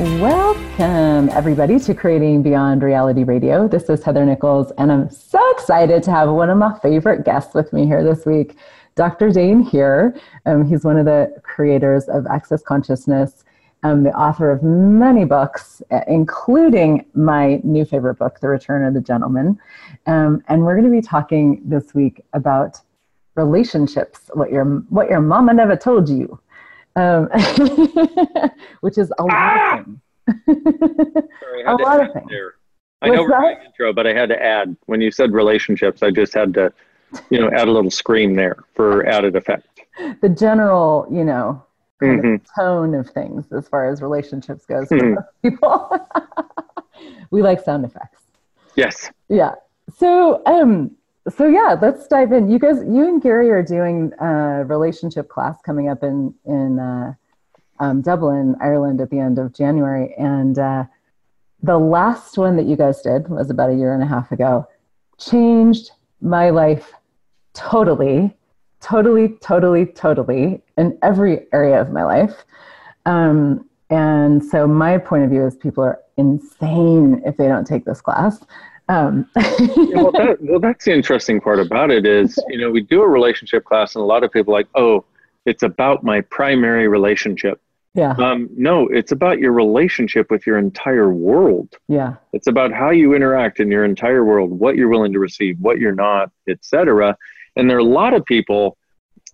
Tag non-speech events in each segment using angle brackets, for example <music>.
Welcome, everybody, to Creating Beyond Reality Radio. This is Heather Nichols, and I'm so excited to have one of my favorite guests with me here this week, Dr. Dain Heer. Um, he's one of the creators of Access Consciousness, um, the author of many books, uh, including my new favorite book, The Return of the Gentleman. Um, and we're going to be talking this week about relationships, what your, what your mama never told you um, <laughs> which is a lot ah! of things. Sorry, <laughs> a lot of things. There. I What's know we're doing intro, but I had to add when you said relationships, I just had to, you know, add a little scream there for added effect. The general, you know, mm-hmm. tone of things as far as relationships goes for mm-hmm. people. <laughs> we like sound effects. Yes. Yeah. So, um, so yeah, let's dive in. You guys, you and Gary are doing a relationship class coming up in in uh, um, Dublin, Ireland, at the end of January, and uh, the last one that you guys did was about a year and a half ago. Changed my life totally, totally, totally, totally in every area of my life. Um, and so my point of view is people are insane if they don't take this class. Um. yeah, well, that, well, that's the interesting part about it is, <laughs> you know, we do a relationship class, and a lot of people like, oh, it's about my primary relationship. Yeah. Um, no, it's about your relationship with your entire world. Yeah. It's about how you interact in your entire world, what you're willing to receive, what you're not, etc. And there are a lot of people.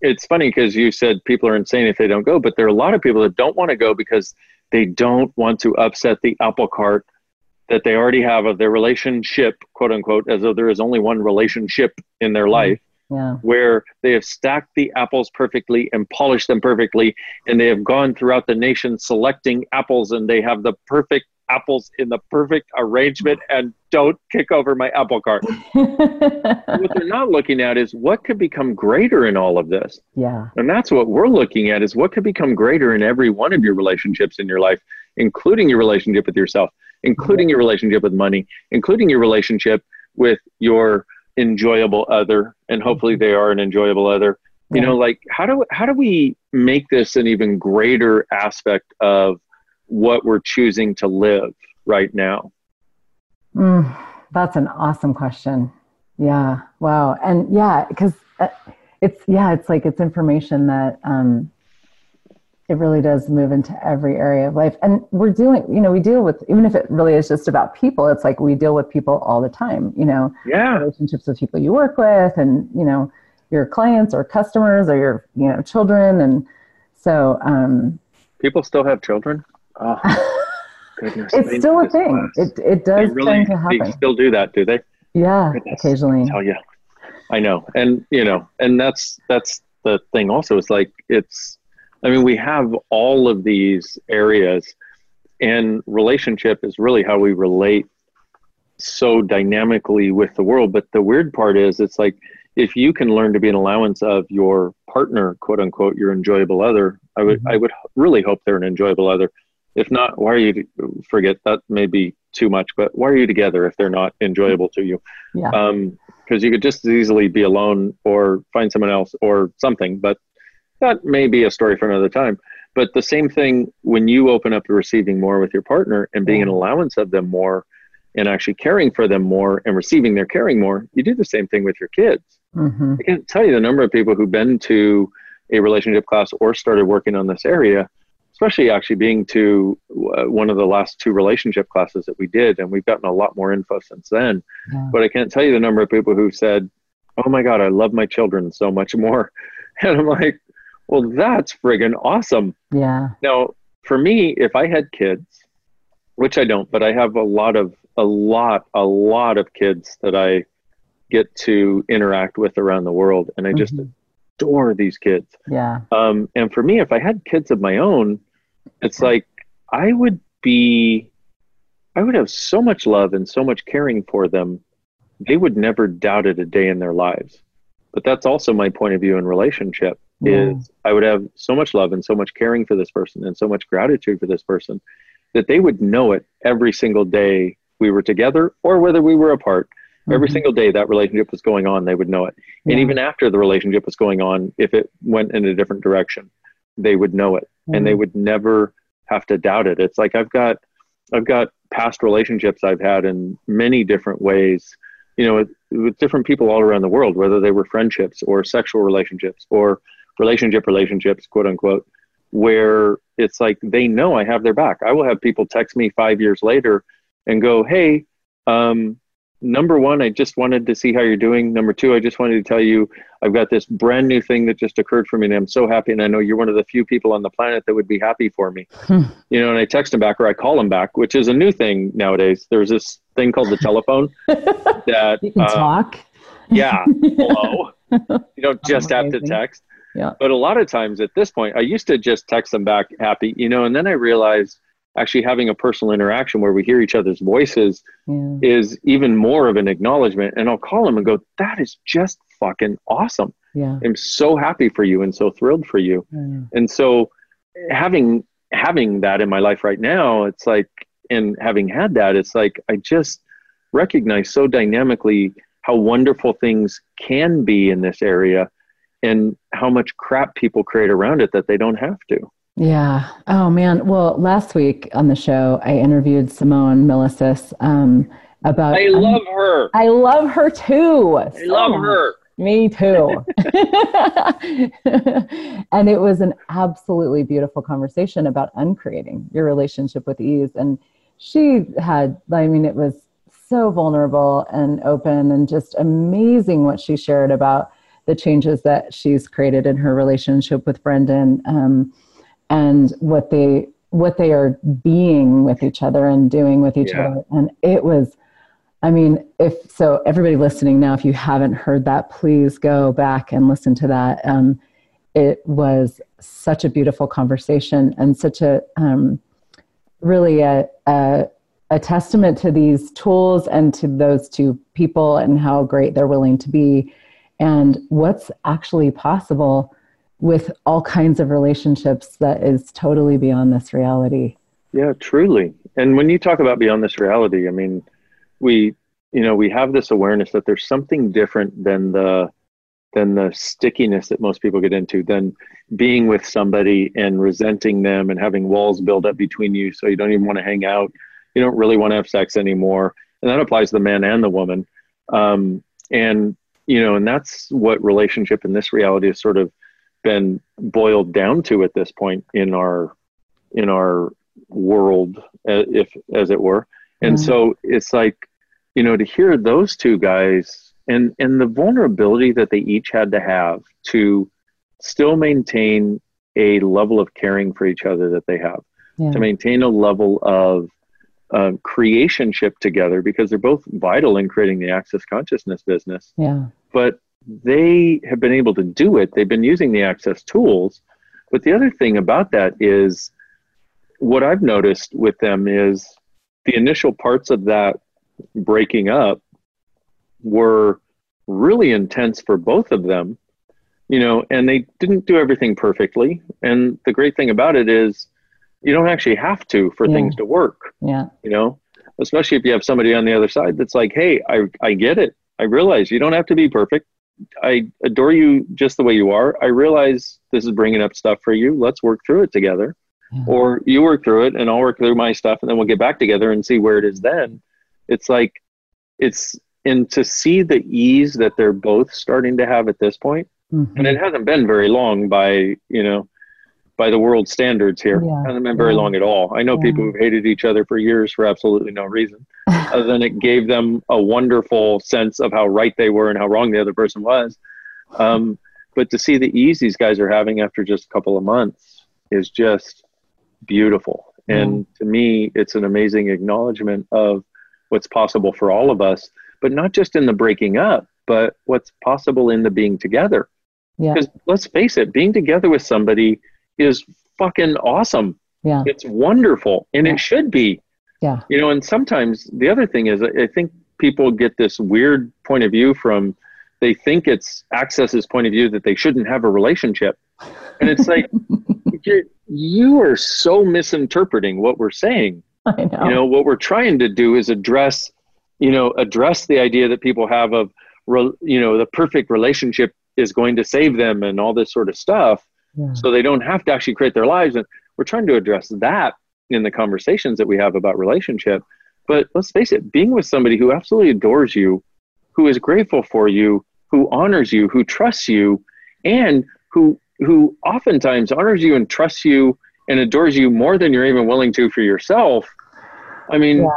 It's funny because you said people are insane if they don't go, but there are a lot of people that don't want to go because they don't want to upset the apple cart that they already have of their relationship, quote unquote, as though there is only one relationship in their life, yeah. where they have stacked the apples perfectly and polished them perfectly, and they have gone throughout the nation selecting apples, and they have the perfect apples in the perfect arrangement and don't kick over my apple cart. <laughs> what they're not looking at is what could become greater in all of this. Yeah. And that's what we're looking at is what could become greater in every one of your relationships in your life, including your relationship with yourself including your relationship with money, including your relationship with your enjoyable other, and hopefully they are an enjoyable other. You know, like how do how do we make this an even greater aspect of what we're choosing to live right now? Mm, that's an awesome question. Yeah. Wow. And yeah, because uh, it's yeah, it's like it's information that um, it really does move into every area of life. And we're dealing you know we deal with even if it really is just about people it's like we deal with people all the time you know. Yeah. Relationships with people you work with and you know your clients or customers or your you know children. And so um people still have children? Oh <laughs> goodness. It's still a thing. it, it does really, tend to happen. they still do that do they? Yeah goodness, occasionally. Oh yeah. i know. And you know and that's that's the thing also. Is like it's I mean, we have all of these areas, and relationship is really how we relate so dynamically with the world. But the weird part is, it's like if you can learn to be an allowance of your partner, quote unquote, your enjoyable other, I would, mm-hmm. I would really hope they're an enjoyable other. If not, why are you? Forget that may be too much, but why are you together if they're not enjoyable to you? Yeah. Um, because you could just as easily be alone or find someone else or something, but that may be a story for another time. But the same thing when you open up to receiving more with your partner and being an allowance of them more and actually caring for them more and receiving their caring more, you do the same thing with your kids. Mm-hmm. I can't tell you the number of people who've been to a relationship class or started working on this area, especially actually being to uh, one of the last two relationship classes that we did. And we've gotten a lot more info since then. Yeah. But I can't tell you the number of people who said, Oh my God, I love my children so much more. <laughs> And I'm like, well, that's friggin' awesome. Yeah. Now, for me, if I had kids, which I don't, but I have a lot of a lot a lot of kids that I get to interact with around the world, and I just mm-hmm. adore these kids. Yeah. Um, and for me, if I had kids of my own, it's like I would be, I would have so much love and so much caring for them. They would never doubt it a day in their lives. but that's also my point of view in relationship Yeah. is I would have so much love and so much caring for this person and so much gratitude for this person that they would know it every single day we were together or whether we were apart. Every Mhm. single day that relationship was going on, they would know it. And even after the relationship was going on, if it went in a different direction, they would know it and they Mhm. would never have to doubt it. It's like I've got I've got past relationships I've had in many different ways, you know, with, with different people all around the world, whether they were friendships or sexual relationships or relationship relationships, quote unquote, where it's like they know I have their back. I will have people text me five years later and go, Hey, um, number one, I just wanted to see how you're doing. Number two, I just wanted to tell you I've got this brand new thing that just occurred for me and I'm so happy. And I know you're one of the few people on the planet that would be happy for me. Hmm. You know, and I text them back or I call them back, which is a new thing nowadays. There's this thing called the telephone <laughs> that, you can uh, talk. yeah, hello. <laughs> You don't just have to text. Yeah. But a lot of times at this point, I used to just text them back happy, you know, and then I realized actually having a personal interaction where we hear each other's voices Yeah. is even more of an acknowledgement. And I'll call them and go, that is just fucking awesome. Yeah. I'm so happy for you and so thrilled for you. Yeah. And so having having that in my life right now, it's like and having had that, it's like I just recognize so dynamically how wonderful things can be in this area and how much crap people create around it that they don't have to. Yeah. Oh man. Well, last week on the show, I interviewed Simone Milasas um, about. I love her. I love her too. I love her. Me too. <laughs> and it was an absolutely beautiful conversation about uncreating your relationship with ease. And she had, I mean, it was so vulnerable and open and just amazing what she shared about the changes that she's created in her relationship with Brendan um, and what they what they are being with each other and doing with each Yeah. other. And it was I mean, if so, everybody listening now, if you haven't heard that, please go back and listen to that. Um, it was such a beautiful conversation and such a um, really a, a a testament to these tools and to those two people and how great they're willing to be, and what's actually possible with all kinds of relationships that is totally beyond this reality. Yeah, truly. And when you talk about beyond this reality, I mean, we, you know, we have this awareness that there's something different than the than the stickiness that most people get into, than being with somebody and resenting them and having walls build up between you so you don't even want to hang out. You don't really want to have sex anymore. And that applies to the man and the woman. Um, and, you know, and that's what relationship in this reality has sort of been boiled down to at this point in our in our world, if as it were. And Mhm. so it's like, you know, to hear those two guys and and the vulnerability that they each had to have to still maintain a level of caring for each other that they have, Yeah. to maintain a level of um, creationship together because they're both vital in creating the access consciousness business Yeah. but they have been able to do it. They've been using the access tools. But the other thing about that is what I've noticed with them is the initial parts of that breaking up were really intense for both of them, you know, and they didn't do everything perfectly. And the great thing about it is you don't actually have to for Yeah. things to work Yeah. you know especially if you have somebody on the other side that's like hey i i get it i realize you don't have to be perfect i adore you just the way you are i realize this is bringing up stuff for you let's work through it together Yeah. or you work through it and i'll work through my stuff and then we'll get back together and see where it is then it's like it's and to see the ease that they're both starting to have at this point Mhm. and it hasn't been very long by you know by the world standards here Yeah. hasn't been very Yeah. long at all i know Yeah. people who've hated each other for years for absolutely no reason <laughs> other than it gave them a wonderful sense of how right they were and how wrong the other person was um, but to see the ease these guys are having after just a couple of months is just beautiful and to me it's an amazing acknowledgement of what's possible for all of us but not just in the breaking up but what's possible in the being together yeah. because let's face it, being together with somebody is fucking awesome. Yeah. It's wonderful, and Yeah. it should be. Yeah. You know, and sometimes the other thing is, I think people get this weird point of view from they think it's access's point of view that they shouldn't have a relationship and it's like <laughs> you are so misinterpreting what we're saying I know. you know what we're trying to do is address you know address the idea that people have of you know the perfect relationship is going to save them and all this sort of stuff Yeah. so they don't have to actually create their lives and we're trying to address that in the conversations that we have about relationship but let's face it being with somebody who absolutely adores you who is grateful for you who honors you who trusts you and who who oftentimes honors you and trusts you and adores you more than you're even willing to for yourself i mean Yeah.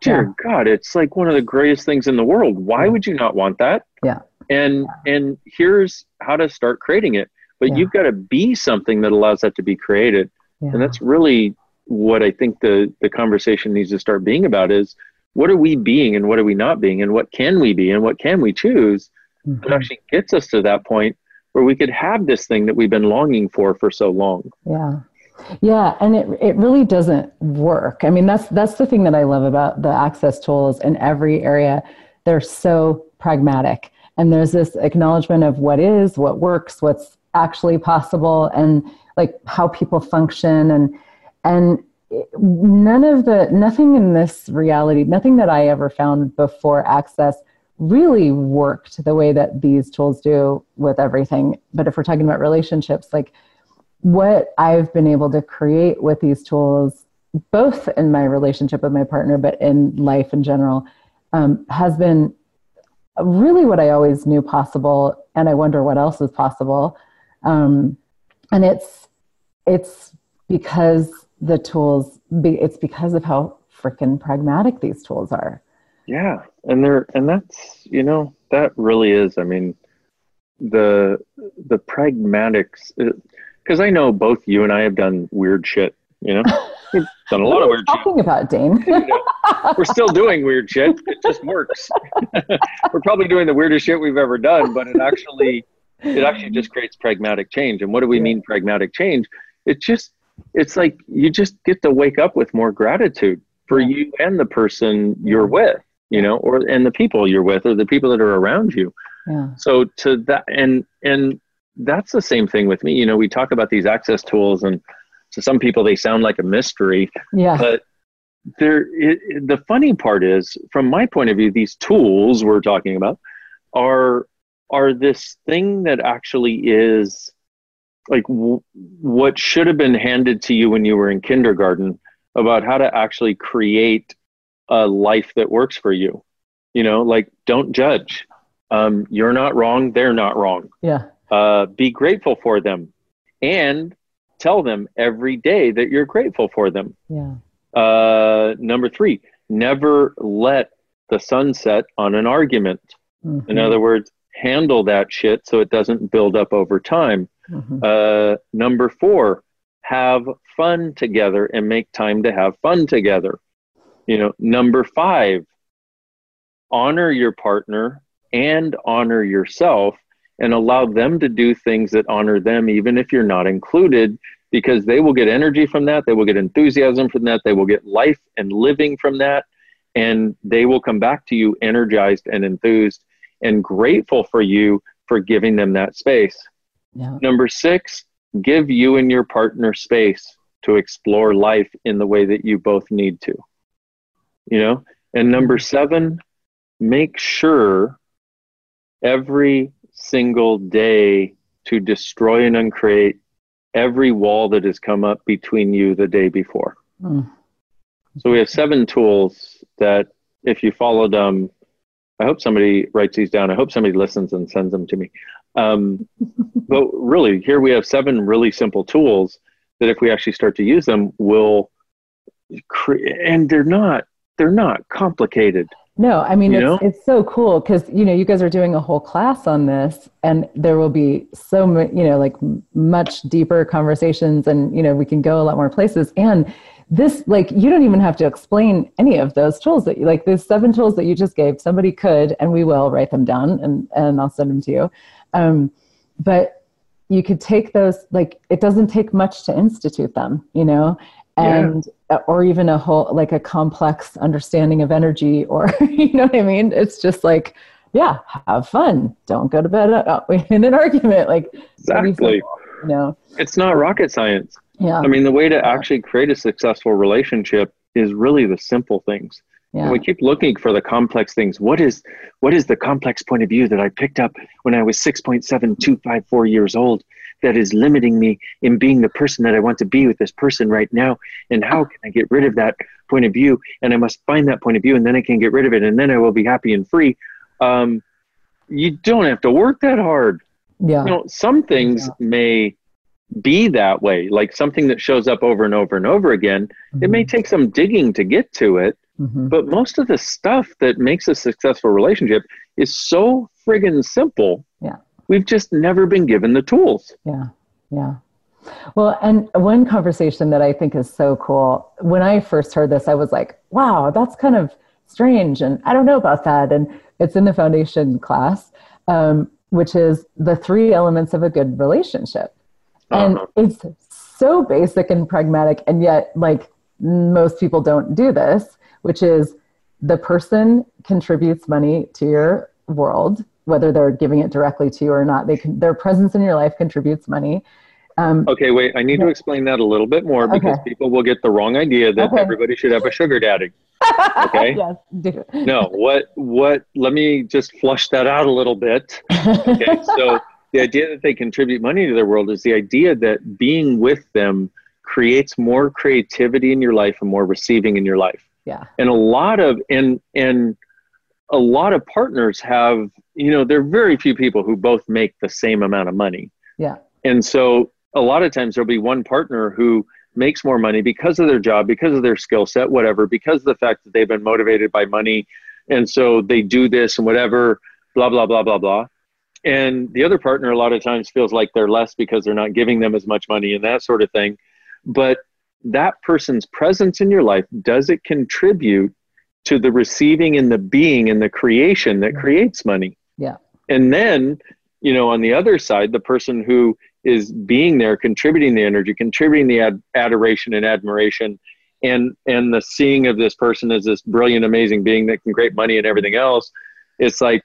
dear god it's like one of the greatest things in the world why Yeah. would you not want that Yeah. and and here's how to start creating it but Yeah. you've got to be something that allows that to be created Yeah. and that's really what i think the the conversation needs to start being about is what are we being and what are we not being and what can we be and what can we choose that Mhm. actually gets us to that point where we could have this thing that we've been longing for for so long Yeah. Yeah, and it it really doesn't work. I mean, that's that's the thing that I love about the access tools in every area. They're so pragmatic. And there's this acknowledgement of what is, what works, what's actually possible and like how people function and and none of the nothing in this reality, nothing that I ever found before access really worked the way that these tools do with everything. But if we're talking about relationships, like what I've been able to create with these tools, both in my relationship with my partner, but in life in general, um, has been really what I always knew possible. And I wonder what else is possible. Um, and it's it's because the tools. Be, it's because of how freaking pragmatic these tools are. Yeah, and they're and that's you know that really is. I mean, the the pragmatics because I know both you and I have done weird shit. You know, <laughs> we've done a lot of weird you shit. talking about, Dain? <laughs> You know, we're still doing weird shit. It just works. <laughs> we're probably doing the weirdest shit we've ever done, but it actually it actually just creates pragmatic change. And what do we Yeah. mean pragmatic change? It's just it's like you just get to wake up with more gratitude for Yeah. you and the person you're with, you know, or and the people you're with or the people that are around you. yeah. So to that and and that's the same thing with me. You know, we talk about these access tools and to some people they sound like a mystery, Yeah. but there the funny part is from my point of view these tools we're talking about are are this thing that actually is like w- what should have been handed to you when you were in kindergarten about how to actually create a life that works for you you know like don't judge um, you're not wrong they're not wrong Yeah. uh, be grateful for them and tell them every day that you're grateful for them Yeah. uh, number three, never let the sun set on an argument. In Mhm. other words, handle that shit so it doesn't build up over time. Mhm. Uh, number four, have fun together and make time to have fun together. You know, number five, honor your partner and honor yourself and allow them to do things that honor them, even if you're not included, because they will get energy from that. They will get enthusiasm from that. They will get life and living from that. And they will come back to you energized and enthused and grateful for you for giving them that space. Yeah. Number six, give you and your partner space to explore life in the way that you both need to. You know? And number seven, make sure every single day to destroy and uncreate every wall that has come up between you the day before. Mm. So we have seven tools that if you follow them, I hope somebody writes these down. I hope somebody listens and sends them to me. Um, <laughs> but really, here we have seven really simple tools that if we actually start to use them, will create. And they're not they're not complicated. No, I mean it's it's so cool because you know you guys are doing a whole class on this, and there will be so mu- you know like much deeper conversations, and you know we can go a lot more places. And this like you don't even have to explain any of those tools that you like. Those seven tools that you just gave, somebody could, and we will write them down, and and I'll send them to you. Um, but you could take those like it doesn't take much to institute them, you know, Yeah. and or even a whole like a complex understanding of energy or <laughs> you know what i mean it's just like yeah, have fun. Don't go to bed uh, <laughs> in an argument. Like exactly. You know, it's not rocket science. Yeah. I mean, the way to actually create a successful relationship is really the simple things. Yeah. We keep looking for the complex things. What is what is the complex point of view that I picked up when I was 6.7254 years old that is limiting me in being the person that I want to be with this person right now? And how can I get rid of that point of view? And I must find that point of view and then I can get rid of it and then I will be happy and free. Um, you don't have to work that hard. Yeah. You know, some things yeah. may be that way, like something that shows up over and over and over again. Mm-hmm. It may mm-hmm. take some digging to get to it, mm-hmm. but most of the stuff that makes a successful relationship is so friggin' simple. Yeah. We've just never been given the tools. Yeah. Yeah. Well, and one conversation that I think is so cool. When I first heard this, I was like, wow, that's kind of strange. And I don't know about that. And it's in the foundation class, um, which is the three elements of a good relationship and uh-huh. it's so basic and pragmatic and yet like most people don't do this which is the person contributes money to your world whether they're giving it directly to you or not they can their presence in your life contributes money um, okay wait i need yeah. to explain that a little bit more because okay. people will get the wrong idea that okay. everybody should have a sugar daddy <laughs> okay yes no what what let me just flush that out a little bit <laughs> okay so the idea that they contribute money to their world is the idea that being with them creates more creativity in your life and more receiving in your life. Yeah. And a lot of and and a lot of partners have, you know, there are very few people who both make the same amount of money. Yeah. And so a lot of times there'll be one partner who makes more money because of their job, because of their skill set, whatever, because of the fact that they've been motivated by money. And so they do this and whatever, blah, blah, blah, blah, blah and the other partner a lot of times feels like they're less because they're not giving them as much money and that sort of thing. But that person's presence in your life does it contribute to the receiving and the being and the creation that creates money? Yeah. And then you know on the other side the person who is being there contributing the energy contributing the ad- adoration and admiration and and the seeing of this person as this brilliant amazing being that can create money and everything else it's like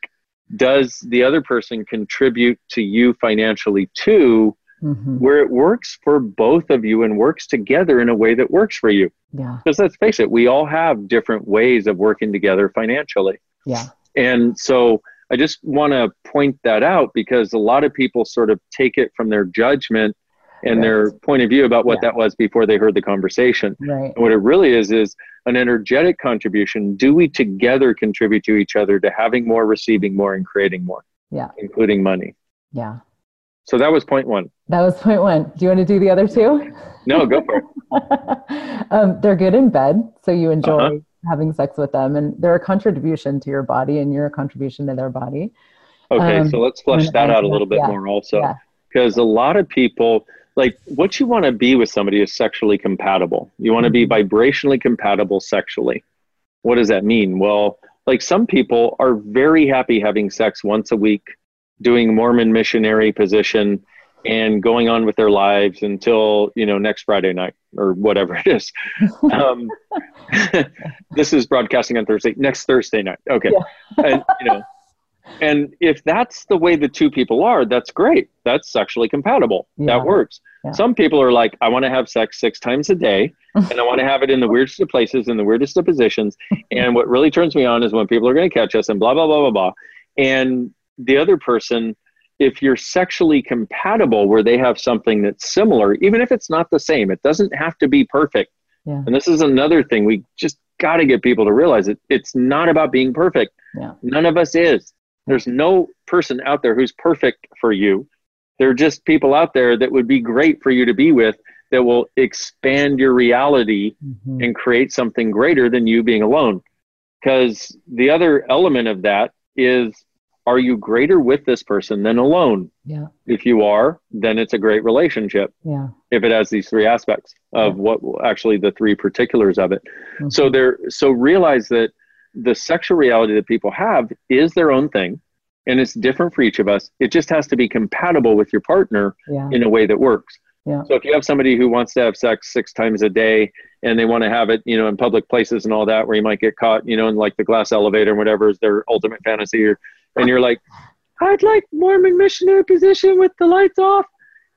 does the other person contribute to you financially too mm-hmm. where it works for both of you and works together in a way that works for you? Yeah. Because let's face it we all have different ways of working together financially. Yeah. And so i just want to point that out because a lot of people sort of take it from their judgment and right. their point of view about what yeah. that was before they heard the conversation. Right. And what it really is is an energetic contribution. Do we together contribute to each other to having more, receiving more, and creating more? Yeah. Including money. Yeah. So that was point one. That was point one. Do you want to do the other two? No, go for it. <laughs> um, they're good in bed, so you enjoy uh-huh. having sex with them, and they're a contribution to your body, and you're a contribution to their body. Okay, um, so let's flush that out a little bit yeah, more also. Because yeah. a lot of people, like what you want to be with somebody is sexually compatible. You want to be mm-hmm. vibrationally compatible sexually. What does that mean? Well, like some people are very happy having sex once a week, doing Mormon missionary position and going on with their lives until, you know, next Friday night or whatever it is. <laughs> um, <laughs> this is broadcasting on Thursday, next Thursday night. Okay. Yeah. and, you know, and if that's the way the two people are, that's great. That's sexually compatible. Yeah. That works. Yeah. Some people are like, I want to have sex six times a day <laughs> and I want to have it in the weirdest of places, in the weirdest of positions. <laughs> and what really turns me on is when people are going to catch us and blah, blah, blah, blah, blah. And the other person, if you're sexually compatible where they have something that's similar, even if it's not the same, it doesn't have to be perfect. Yeah. And this is another thing we just got to get people to realize it. It's not about being perfect. None of us is. There's no person out there who's perfect for you. There are just people out there that would be great for you to be with that will expand your reality mm-hmm. and create something greater than you being alone. Because the other element of that is are you greater with this person than alone? Yeah. If you are, then it's a great relationship. Yeah. If it has these three aspects of yeah. what actually the three particulars of it. Mm-hmm. So there so realize that the sexual reality that people have is their own thing and it's different for each of us. It just has to be compatible with your partner yeah. in a way that works. Yeah. So if you have somebody who wants to have sex six times a day and they want to have it, you know, in public places and all that, where you might get caught, you know, in like the glass elevator and whatever is their ultimate fantasy, or and you're like, I'd like Mormon missionary position with the lights off,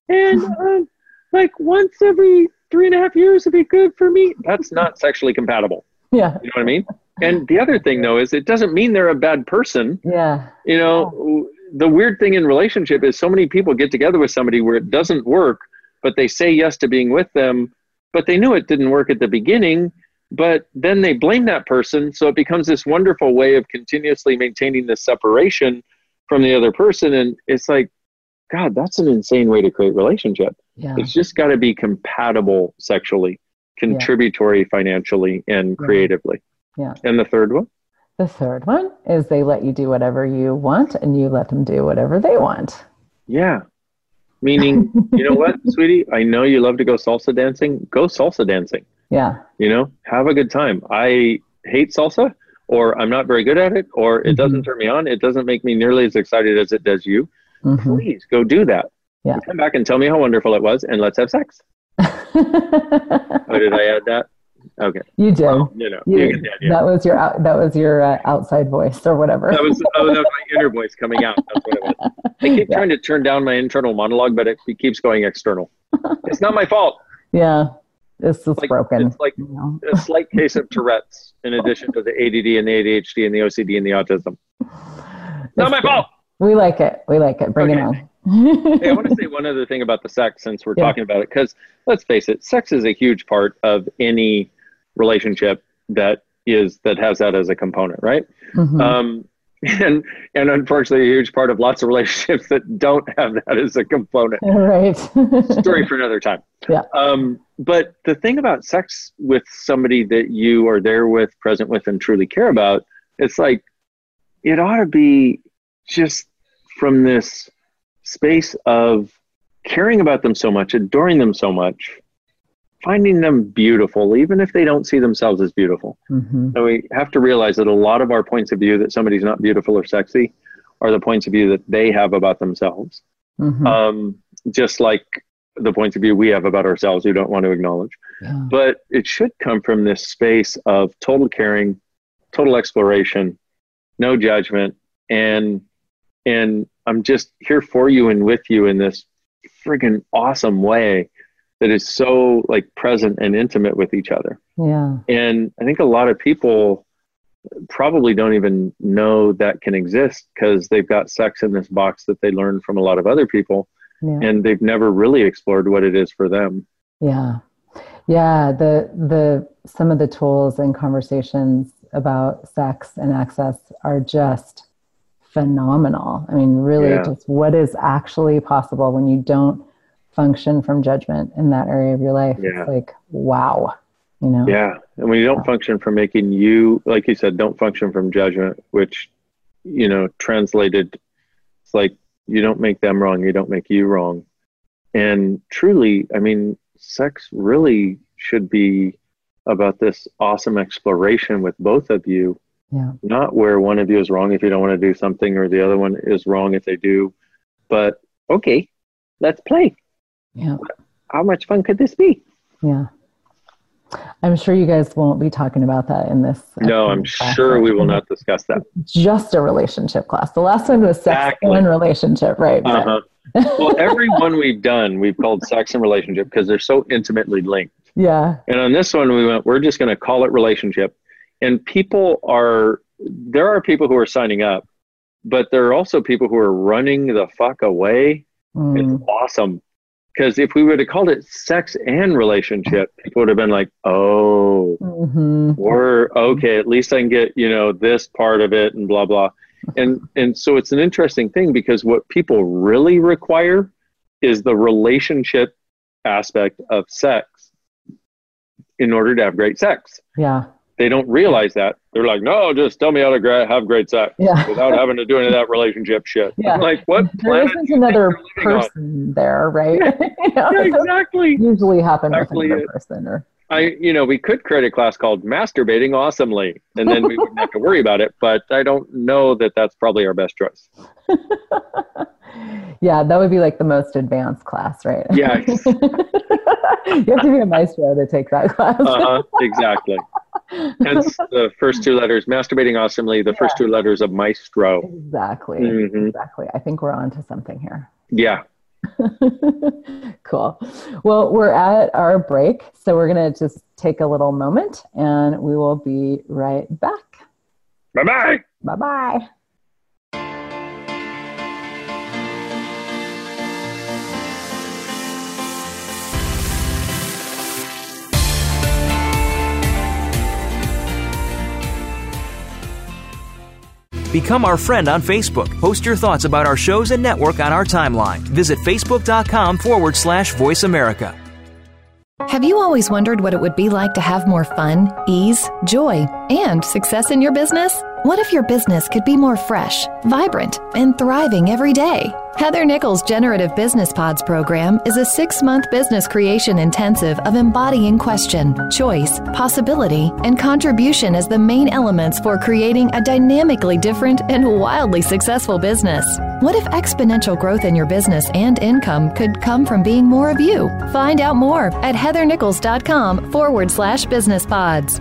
and <laughs> um, like once every three and a half years would be good for me. That's not sexually compatible. Yeah. You know what I mean? And the other thing though is it doesn't mean they're a bad person. Yeah. You know, the weird thing in relationship is so many people get together with somebody where it doesn't work, but they say yes to being with them, but they knew it didn't work at the beginning, but then they blame that person, so it becomes this wonderful way of continuously maintaining this separation from the other person and it's like god, that's an insane way to create relationship. Yeah. It's just got to be compatible sexually, contributory financially, and creatively. Yeah. And the third one? The third one is they let you do whatever you want and you let them do whatever they want. Yeah. Meaning, you know what, <laughs> sweetie? I know you love to go salsa dancing. Go salsa dancing. Yeah. You know, have a good time. I hate salsa, or I'm not very good at it, or it Mhm. doesn't turn me on. It doesn't make me nearly as excited as it does you. Mhm. Please go do that. Yeah. Come back and tell me how wonderful it was, and let's have sex. <laughs> Oh, did I add that? Okay. you did. Well, you know, You- you get the idea. That was your out, that was your uh, outside voice or whatever. That was, oh, that was my inner voice coming out. That's what it was. <laughs> I keep Yeah. trying to turn down my internal monologue, but it, it keeps going external. <laughs> It's not my fault. yeah. This is Like, broken. It's like you know? a slight case of Tourette's in addition to the ADD and the ADHD and the OCD and the autism. Not my good. fault. We like it. We like it. Bring it on. <laughs> Hey, I want to say one other thing about the sex since we're Yeah. talking about it, because let's face it, sex is a huge part of any relationship that is that has that as a component, right? Mhm. Um, <laughs> and and unfortunately, a huge part of lots of relationships <laughs> that don't have that as a component. <laughs> right. Story for another time. Yeah. Um, but the thing about sex with somebody that you are there with, present with, and truly care about, it's like it ought to be just from this space of caring about them so much, adoring them so much, finding them beautiful, even if they don't see themselves as beautiful. Mhm. And we have to realize that a lot of our points of view that somebody's not beautiful or sexy are the points of view that they have about themselves. Mhm. Um, just like the points of view we have about ourselves we don't want to acknowledge. Yeah. But it should come from this space of total caring, total exploration, no judgment, and and I'm just here for you and with you in this friggin' awesome way that is so like present and intimate with each other. Yeah. And I think a lot of people probably don't even know that can exist because they've got sex in this box that they learned from a lot of other people Yeah. and they've never really explored what it is for them. Yeah. Yeah, the the some of the tools and conversations about sex and access are just phenomenal. I mean, really Yeah. just what is actually possible when you don't function from judgment in that area of your life. Yeah. It's like, wow. You know? Yeah. And when you don't function from making you, like you said, don't function from judgment, which, you know, translated, it's like you don't make them wrong, you don't make you wrong. And truly, I mean, sex really should be about this awesome exploration with both of you Yeah. not where one of you is wrong if you don't want to do something or the other one is wrong if they do but okay let's play Yeah. how much fun could this be Yeah. I'm sure you guys won't be talking about that in this. no i'm class, sure we will not discuss that Just a relationship class. The last one was sex Exactly. and relationship, right? uh-huh. well every one we've done we've called sex and relationship because they're so intimately linked Yeah. and on this one we went we're just going to call it relationship and people are there are people who are signing up but there are also people who are running the fuck away Mm, It's awesome. Because if we would have called it sex and relationship, people would have been like, oh, mhm. we're okay. At least I can get, you know, this part of it and blah, blah. And, and so it's an interesting thing because what people really require is the relationship aspect of sex in order to have great sex. Yeah. They don't realize that. They're like, no, just tell me how to gra- have great sex Yeah. <laughs> without having to do any of that relationship shit. Yeah. I'm like, what There isn't do you think another you're on? person there, right? <laughs> You know, Yeah, exactly. usually happen with another it. person or I, you know, we could create a class called Masturbating Awesomely, and then we wouldn't have to worry about it. But I don't know that that's probably our best choice. <laughs> yeah, that would be like the most advanced class, right? Yeah. <laughs> you have to be a maestro to take that class. uh-huh, exactly. Hence the first two letters, masturbating awesomely, the yeah. first two letters of maestro. Exactly. Mm-hmm. Exactly. I think we're on to something here. Yeah. <laughs> cool. Well, we're at our break, so we're going to just take a little moment and we will be right back. Bye bye. Bye bye. Become our friend on Facebook. Post your thoughts about our shows and network on our timeline. Visit facebook.com forward slash voice America. Have you always wondered what it would be like to have more fun, ease, joy, and success in your business? What if your business could be more fresh, vibrant, and thriving every day? Heather Nichols' Generative Business Pods program is a six month business creation intensive of embodying question, choice, possibility, and contribution as the main elements for creating a dynamically different and wildly successful business. What if exponential growth in your business and income could come from being more of you? Find out more at heathernichols.com forward slash business pods.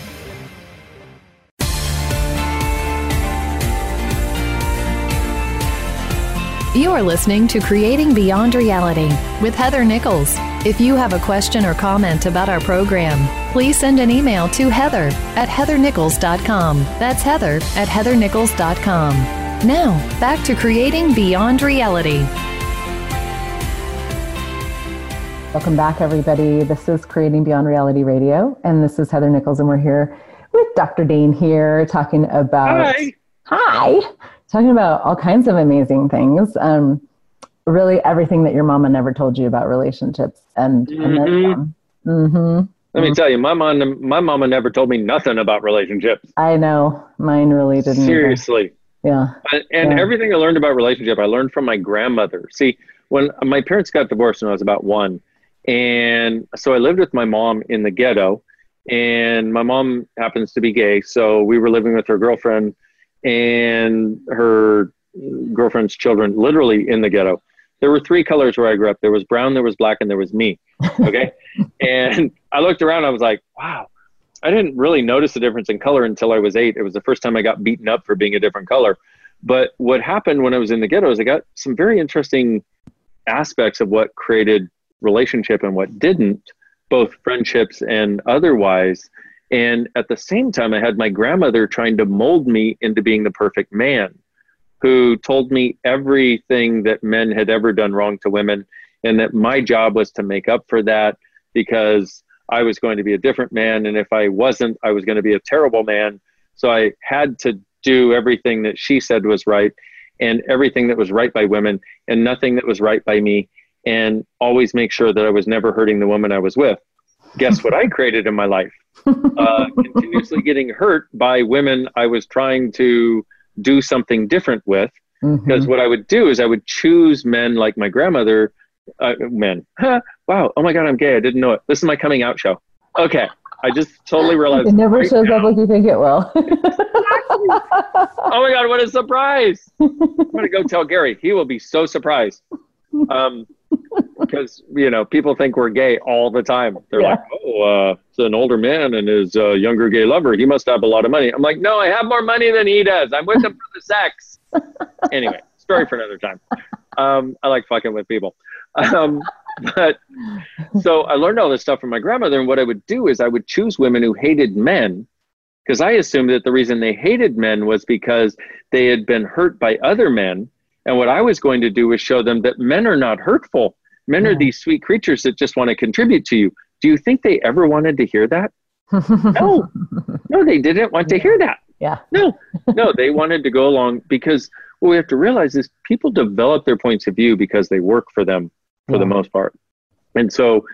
You are listening to Creating Beyond Reality with Heather Nichols. If you have a question or comment about our program, please send an email to heather at heathernichols.com. That's heather at heathernichols.com. Now, back to Creating Beyond Reality. Welcome back, everybody. This is Creating Beyond Reality Radio, and this is Heather Nichols, and we're here with Dr. Dain Heer talking about. Hi. Hi talking about all kinds of amazing things. Um, really, everything that your mama never told you about relationships, and, mm-hmm. and mm-hmm. Let me tell you, my mom, my mama never told me nothing about relationships. I know, mine really didn't. Seriously. Either. Yeah. And yeah. everything I learned about relationship, I learned from my grandmother. See, when my parents got divorced when I was about one, and so I lived with my mom in the ghetto, and my mom happens to be gay, so we were living with her girlfriend and her girlfriend's children literally in the ghetto. there were three colors where I grew up. There was brown, there was black, and there was me. Okay. <laughs> and I looked around, I was like, wow, I didn't really notice the difference in color until I was eight. It was the first time I got beaten up for being a different color. But what happened when I was in the ghetto is I got some very interesting aspects of what created relationship and what didn't, both friendships and otherwise. And at the same time, I had my grandmother trying to mold me into being the perfect man who told me everything that men had ever done wrong to women and that my job was to make up for that because I was going to be a different man. And if I wasn't, I was going to be a terrible man. So I had to do everything that she said was right and everything that was right by women and nothing that was right by me and always make sure that I was never hurting the woman I was with. Guess <laughs> what I created in my life? <laughs> Uh, continuously getting hurt by women I was trying to do something different with. Mm-hmm. Because what I would do is I would choose men like my grandmother, uh, men. <laughs> wow, oh my God, I'm gay. I didn't know it. This is my coming out show. Okay. I just totally realized. It never right shows now. up like you think it will. <laughs> oh my God, what a surprise. I'm going to go tell Gary. He will be so surprised. Um, because, you know, people think we're gay all the time. They're yeah. like, oh, uh, it's an older man and his uh, younger gay lover. He must have a lot of money. I'm like, no, I have more money than he does. I'm with him for the sex. <laughs> anyway, story for another time. Um, I like fucking with people. Um, but so I learned all this stuff from my grandmother. And what I would do is I would choose women who hated men because I assumed that the reason they hated men was because they had been hurt by other men. And what I was going to do was show them that men are not hurtful. Men yeah. are these sweet creatures that just want to contribute to you. Do you think they ever wanted to hear that? <laughs> no, no, they didn't want to hear that. Yeah. No, no, they wanted to go along because what we have to realize is people develop their points of view because they work for them for yeah. the most part. And so,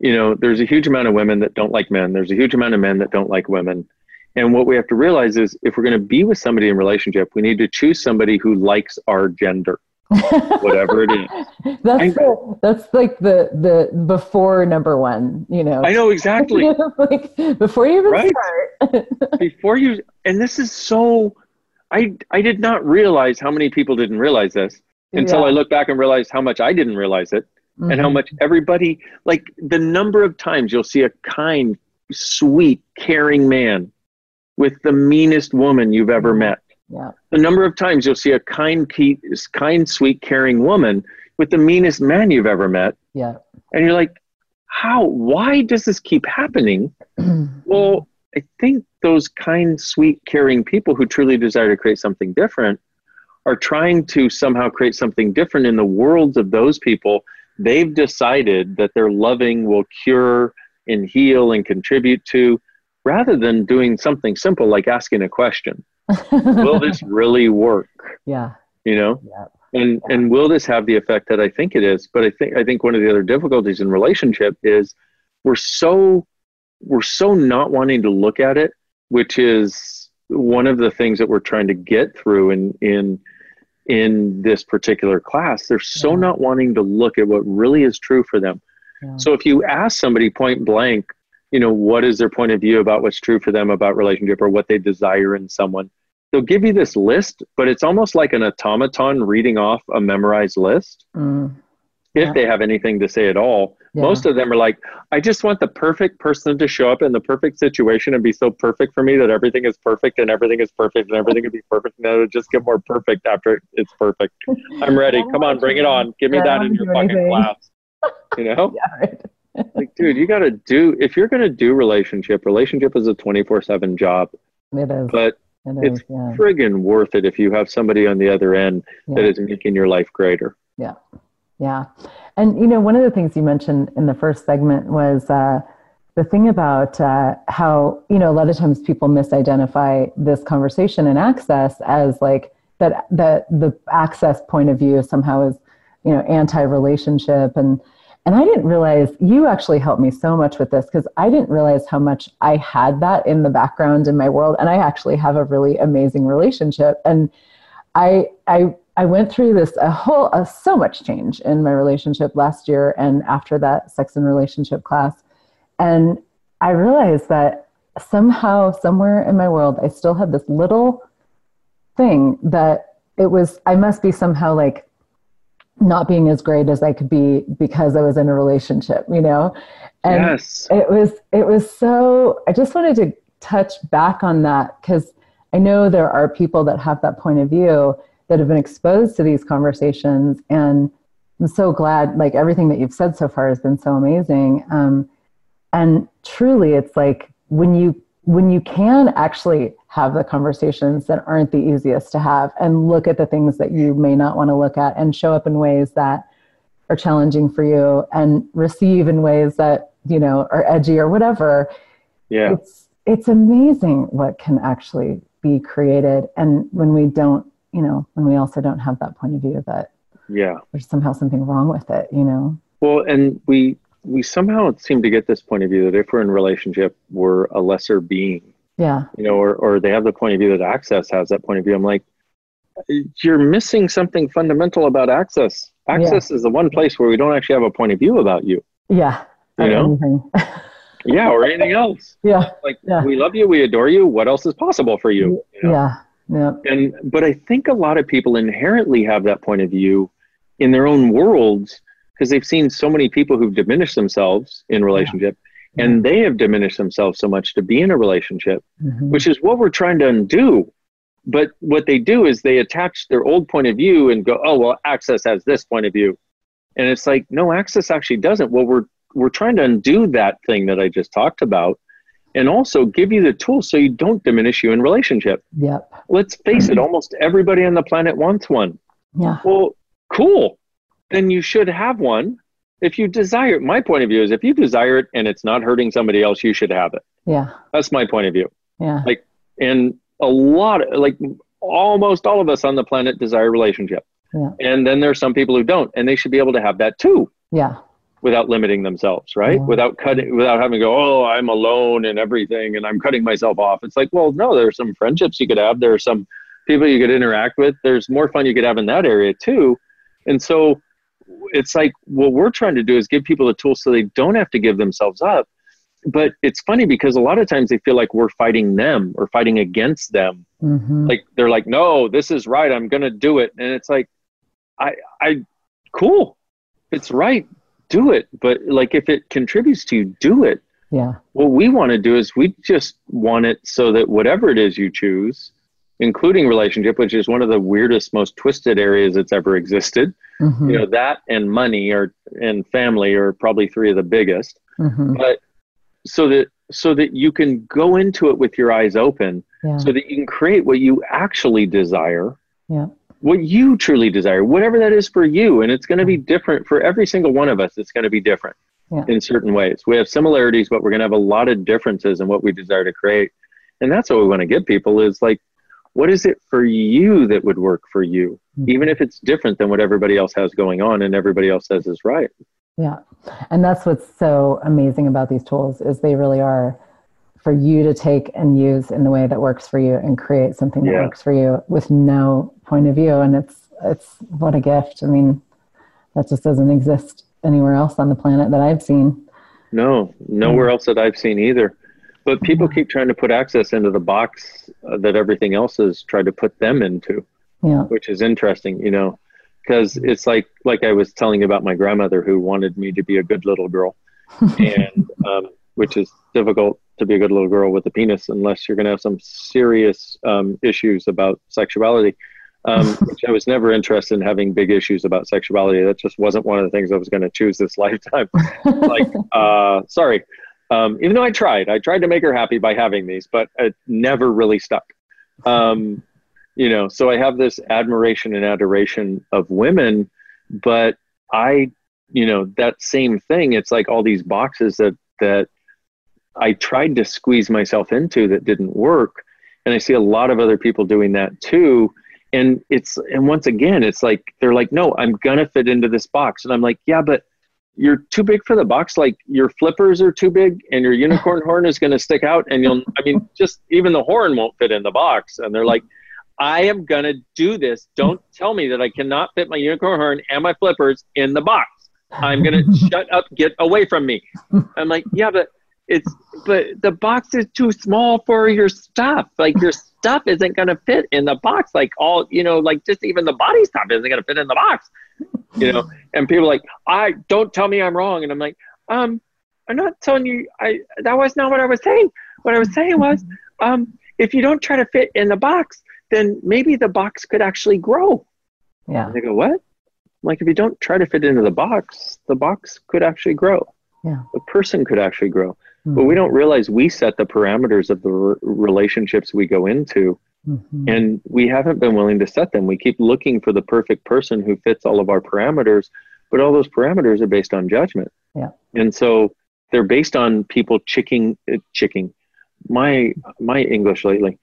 you know, there's a huge amount of women that don't like men. There's a huge amount of men that don't like women. And what we have to realize is if we're going to be with somebody in relationship, we need to choose somebody who likes our gender. <laughs> whatever it is. That's I, the, that's like the the before number one, you know. I know exactly. <laughs> like before you even right? start. <laughs> before you and this is so I I did not realize how many people didn't realize this until yeah. I look back and realize how much I didn't realize it mm-hmm. and how mm-hmm. much everybody, like the number of times you'll see a kind, sweet, caring man with the meanest woman you've ever met. Yeah. The number of times you'll see a kind, kind, sweet, caring woman with the meanest man you've ever met. Yeah. And you're like, how? Why does this keep happening? <clears throat> well, I think those kind, sweet, caring people who truly desire to create something different are trying to somehow create something different in the worlds of those people they've decided that their loving will cure and heal and contribute to rather than doing something simple like asking a question. <laughs> Will this really work? Yeah. You know? Yeah. and yeah. and will this have the effect that i think it is? But i think i think one of the other difficulties in relationship is we're so we're so not wanting to look at it which is one of the things that we're trying to get through in in in this particular class. They're so yeah. not wanting to look at what really is true for them. So if you ask somebody point blank you know what is their point of view about what's true for them about relationship or what they desire in someone they'll give you this list but it's almost like an automaton reading off a memorized list mm. if yeah. they have anything to say at all yeah. Most of them are like, I just want the perfect person to show up in the perfect situation and be so perfect for me that everything is perfect and everything is perfect and everything will be perfect and it'll just get more perfect after it's perfect. I'm ready. <laughs> Come on, bring it on. Give me that in your fucking anything. class. You know? <laughs> yeah, right. Like, dude, you got to do, if you're going to do relationship, relationship is a 24 7 job. It is. But it it's yeah. friggin' worth it if you have somebody on the other end that is making your life greater. Yeah. Yeah. And, you know, one of the things you mentioned in the first segment was uh, the thing about uh, how, you know, a lot of times people misidentify this conversation and access as like that, that the access point of view somehow is, you know, anti relationship. And, and I didn't realize you actually helped me so much with this because I didn't realize how much I had that in the background in my world. And I actually have a really amazing relationship. And I, I I went through this a whole so much change in my relationship last year and after that sex and relationship class and I realized that somehow somewhere in my world I still had this little thing that it was I must be somehow like not being as great as I could be because I was in a relationship, you know? And yes. it was it was so I just wanted to touch back on that because I know there are people that have that point of view that have been exposed to these conversations and I'm so glad like everything that you've said so far has been so amazing. Um, and truly it's like when you when you can actually have the conversations that aren't the easiest to have and look at the things that you may not want to look at and show up in ways that are challenging for you and receive in ways that you know are edgy or whatever. Yeah. It's it's amazing what can actually be created and when we don't you know when we also don't have that point of view that yeah. there's somehow something wrong with it you know? Well and we we somehow seem to get this point of view that if we're in relationship we're a lesser being yeah. You know or, or they have the point of view that access has that point of view. I'm like you're missing something fundamental about access. Access yeah. is the one place where we don't actually have a point of view about you. Yeah. You know? <laughs> yeah or anything else. <laughs> Yeah. Like yeah. we love you we adore you what else is possible for you, you know? yeah. Yeah. And but i think a lot of people inherently have that point of view in their own worlds because they've seen so many people who've diminished themselves in relationship yeah. And they have diminished themselves so much to be in a relationship mm-hmm. which is what we're trying to undo. But what they do is they attach their old point of view and go oh well access has this point of view. And it's like no access actually doesn't. Well we're we're trying to undo that thing that i just talked about and also give you the tools so you don't diminish you in relationship. Yep. Let's face it almost everybody on the planet wants one. Yeah. Well cool. Then you should have one if you desire it. my point of view is if you desire it and it's not hurting somebody else you should have it. Yeah. That's my point of view. Yeah. Like and a lot of, like almost all of us on the planet desire relationship. Yeah. and then there's some people who don't and they should be able to have that too. Yeah. Without limiting themselves right? Yeah. without cutting without having to go oh i'm alone and everything and i'm cutting myself off. It's like well no there's some friendships you could have. There are some people you could interact with. There's more fun you could have in that area too. And so it's like what we're trying to do is give people the tools so they don't have to give themselves up. But it's funny because a lot of times they feel like we're fighting them or fighting against them. Mhm. like they're like no this is right. I'm gonna do it. And it's like i i cool. It's right. Do it. But like if it contributes to you do it. Yeah. What we want to do is we just want it so that whatever it is you choose including relationship which is one of the weirdest most twisted areas that's ever existed. Mhm. you know that and money or and family are probably three of the biggest. Mhm. but so that so that you can go into it with your eyes open yeah. so that you can create what you actually desire. Yeah. What you truly desire whatever that is for you and it's going to be different for every single one of us it's going to be different Yeah. in certain ways. We have similarities but we're going to have a lot of differences in what we desire to create. And that's what we want to give people is like what is it for you that would work for you Mhm. even if it's different than what everybody else has going on and everybody else says is right Yeah. And that's what's so amazing about these tools is they really are for you to take and use in the way that works for you and create something that Yeah. works for you with no point of view and it's it's what a gift. I mean, that just doesn't exist anywhere else on the planet that I've seen. No, nowhere else that I've seen either. But people keep trying to put access into the box uh, that everything else has tried to put them into, Yeah. which is interesting, you know, because it's like like I was telling you about my grandmother who wanted me to be a good little girl, <laughs> and um, which is difficult to be a good little girl with a penis unless you're going to have some serious um, issues about sexuality. Um, <laughs> which I was never interested in having big issues about sexuality. That just wasn't one of the things I was going to choose this <laughs> lifetime like uh sorry um even though i tried i tried to make her happy by having these but it never really stuck. Um you know so i have this admiration and adoration of women but i you know that same thing it's like all these boxes that that i tried to squeeze myself into that didn't work and i see a lot of other people doing that too and it's and once again it's like they're like no i'm gonna fit into this box and i'm like yeah but you're too big for the box. Like your flippers are too big and your unicorn <laughs> horn is going to stick out and you'll i mean just even the horn won't fit in the box. And they're like i am going to do this. Don't tell me that i cannot fit my unicorn horn and my flippers in the box. I'm going <laughs> to shut up get away from me. I'm like yeah but it's but the box is too small for your stuff. Like your stuff isn't going to fit in the box. Like all, you know, like just even the body stuff isn't going to fit in the box, you know? And people like, I don't tell me I'm wrong. And I'm like, um, I'm not telling you, I, that was not what I was saying. What I was saying was, um, if you don't try to fit in the box, then maybe the box could actually grow. Yeah. And they go, what? Like if you don't try to fit into the box, the box could actually grow. Yeah. The person could actually grow. Mm-hmm. But we don't realize we set the parameters of the re- relationships we go into, Mm-hmm. and we haven't been willing to set them. We keep looking for the perfect person who fits all of our parameters, but all those parameters are based on judgment. Yeah. And so they're based on people checking, uh, checking. My my English lately,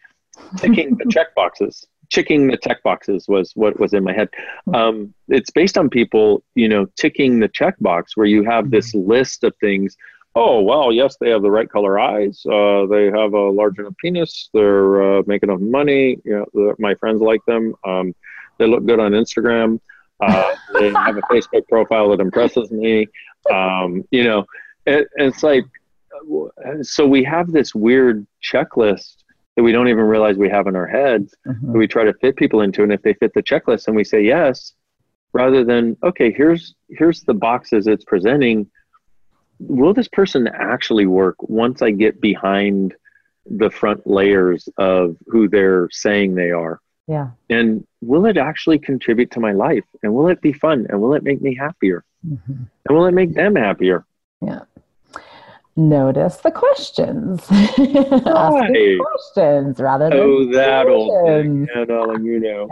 ticking the <laughs> check boxes. Checking the check boxes was what was in my head. Um, it's based on people, you know, ticking the check box where you have this list of things oh well yes they have the right color eyes. Uh, they have a large enough penis. They're uh, making enough money. You know my friends like them. Um, they look good on instagram. Uh, they <laughs> have a facebook profile that impresses me. Um, you know it, it's like so we have this weird checklist that we don't even realize we have in our heads. Mhm. that we try to fit people into and if they fit the checklist and we say yes rather than okay here's here's the boxes it's presenting will this person actually work once I get behind the front layers of who they're saying they are? Yeah. And will it actually contribute to my life? And will it be fun? And will it make me happier? Mhm. And will it make them happier? Yeah. Notice the questions. <laughs> Right. questions rather than Oh, that old thing. solutions. Yeah, darling, you know.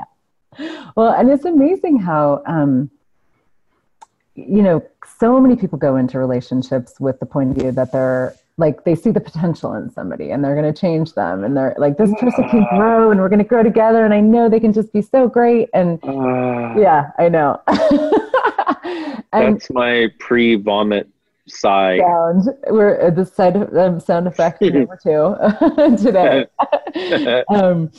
<laughs> Well, and it's amazing how, um, you know, so many people go into relationships with the point of view that they're like they see the potential in somebody and they're going to change them and they're like this person can grow and we're going to grow together and I know they can just be so great and Ah, yeah, I know. <laughs> and that's my pre-vomit sigh. sound we're the side um, sound effect <laughs> number two <laughs> today. um,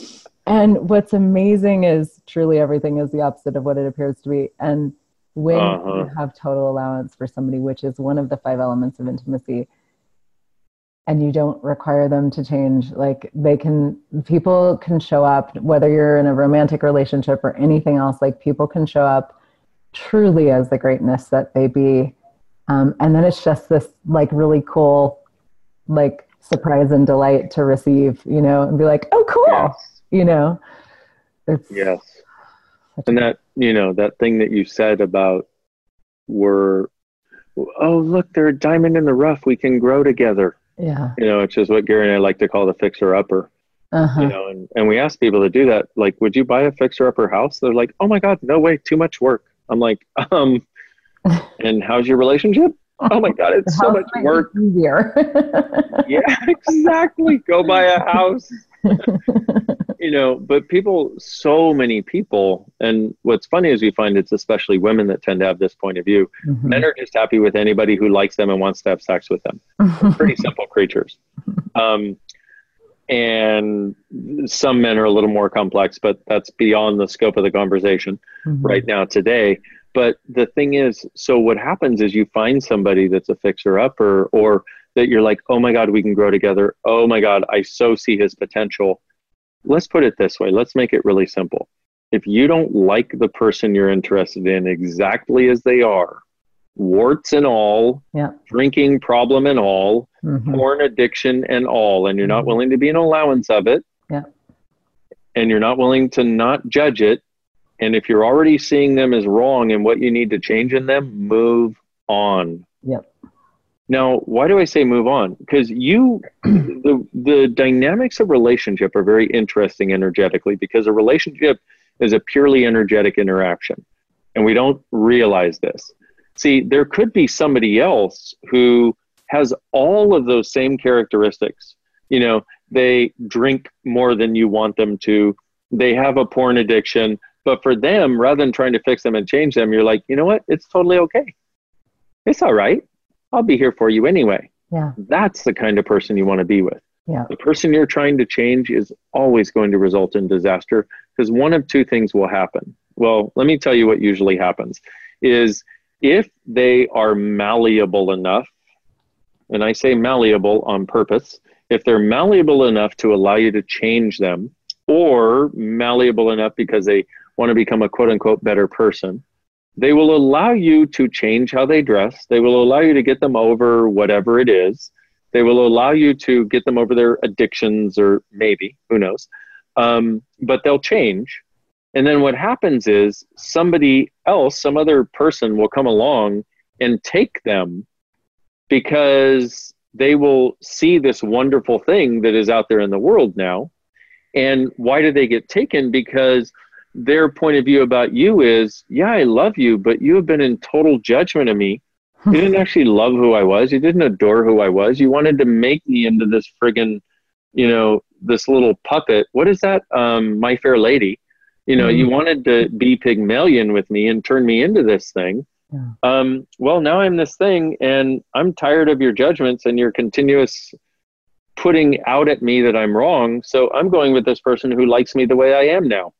and what's amazing is truly everything is the opposite of what it appears to be. And when Uh-huh. you have total allowance for somebody, which is one of the five elements of intimacy, and you don't require them to change, like they can, people can show up, whether you're in a romantic relationship or anything else, like people can show up truly as the greatness that they be. Um, and then it's just this like really cool, like surprise and delight to receive, you know, and be like, oh, cool, yes. you know. It's Yes. And that, you know, that thing that you said about we're, oh, look, they're a diamond in the rough. We can grow together. yeah. You know, which is what Gary and I like to call the fixer upper. Uh-huh. You know, and, and we ask people to do that. Like, would you buy a fixer upper house? They're like, oh my God, no way, too much work. I'm like, um, <laughs> and how's your relationship? Oh my God, it's so much work. Easier. <laughs> Yeah, <laughs> exactly. Go buy a house. <laughs> you know, but people, so many people, and what's funny is we find it's especially women that tend to have this point of view. Mhm. Men are just happy with anybody who likes them and wants to have sex with them. Pretty <laughs> simple creatures. Um, and some men are a little more complex, but that's beyond the scope of the conversation Mhm. right now today. But the thing is, so what happens is you find somebody that's a fixer upper or that you're like, oh my God, we can grow together. Oh my God, I so see his potential. Let's put it this way let's make it really simple. If you don't like the person you're interested in exactly as they are, warts and all, Yeah. drinking problem and all, Mhm. porn addiction and all, and you're not Mhm. willing to be an allowance of it, Yeah. and you're not willing to not judge it, and if you're already seeing them as wrong and what you need to change in them, move on. Yep. Now, why do I say move on? Because you, <clears throat> the the dynamics of relationship are very interesting energetically because a relationship is a purely energetic interaction, and we don't realize this. See, there could be somebody else who has all of those same characteristics. You know, they drink more than you want them to. They have a porn addiction, but for them, rather than trying to fix them and change them, you're like, you know what? It's totally okay. It's all right. I'll be here for you anyway. Yeah. That's the kind of person you want to be with. Yeah. The person you're trying to change is always going to result in disaster because one of two things will happen. Well, let me tell you what usually happens is if they are malleable enough, and I say malleable on purpose, if they're malleable enough to allow you to change them, or malleable enough because they want to become a quote unquote better person. They will allow you to change how they dress. They will allow you to get them over whatever it is. They will allow you to get them over their addictions or maybe, who knows. Um, but they'll change. And then what happens is somebody else, some other person will come along and take them because they will see this wonderful thing that is out there in the world now. And why do they get taken? Because their point of view about you is, yeah, I love you, but you have been in total judgment of me. You <laughs> didn't actually love who I was. You didn't adore who I was. You wanted to make me into this friggin', you know, this little puppet. What is that? Um, My Fair Lady. You know, mm-hmm. you wanted to be Pygmalion with me and turn me into this thing. Yeah. Um, well, now I'm this thing, and I'm tired of your judgments and your continuous putting out at me that I'm wrong. So I'm going with this person who likes me the way I am now.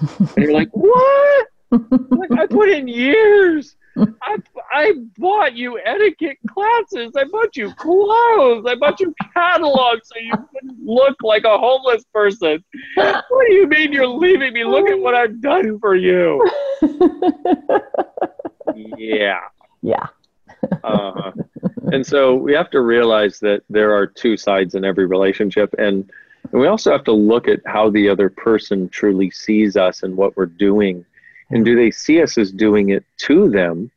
And you're like, what? like, I put in years. I, I bought you etiquette classes. I bought you clothes. I bought you catalogs so you wouldn't look like a homeless person. What do you mean you're leaving me? Look at what I've done for you. yeah. Yeah. uh, and so we have to realize that there are two sides in every relationship. And, and we also have to look at how the other person truly sees us and what we're doing. And do they see us as doing it to them?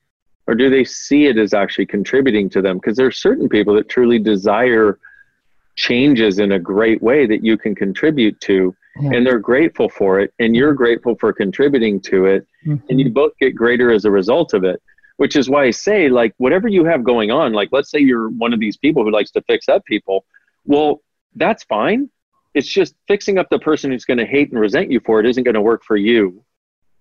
Or do they see it as actually contributing to them? Because there are certain people that truly desire changes in a great way that you can contribute to yeah. and they're grateful for it and you're grateful for contributing to it mm-hmm. and you both get greater as a result of it which is why i say like whatever you have going on like let's say you're one of these people who likes to fix up people well that's fine it's just fixing up the person who's going to hate and resent you for it isn't going to work for you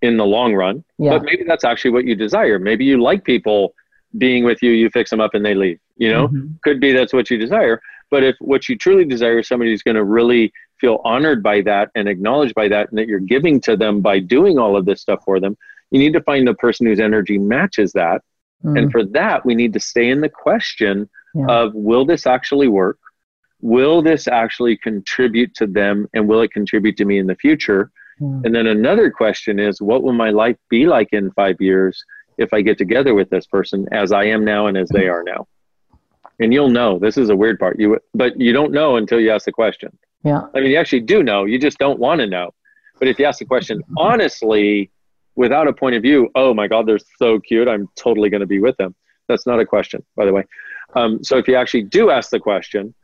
in the long run yeah. but maybe that's actually what you desire maybe you like people being with you you fix them up and they leave you know mm-hmm. could be that's what you desire but if what you truly desire is somebody who's going to really feel honored by that and acknowledged by that and that you're giving to them by doing all of this stuff for them you need to find the person whose energy matches that mm. and for that we need to stay in the question yeah. of will this actually work will this actually contribute to them and will it contribute to me in the future mm. and then another question is what will my life be like in five years if i get together with this person as i am now and as they are now and you'll know this is a weird part you but you don't know until you ask the question yeah. I mean, you actually do know. You just don't want to know. But if you ask the question honestly, without a point of view, oh my God, they're so cute. I'm totally going to be with them. That's not a question, by the way. Um, so if you actually do ask the question,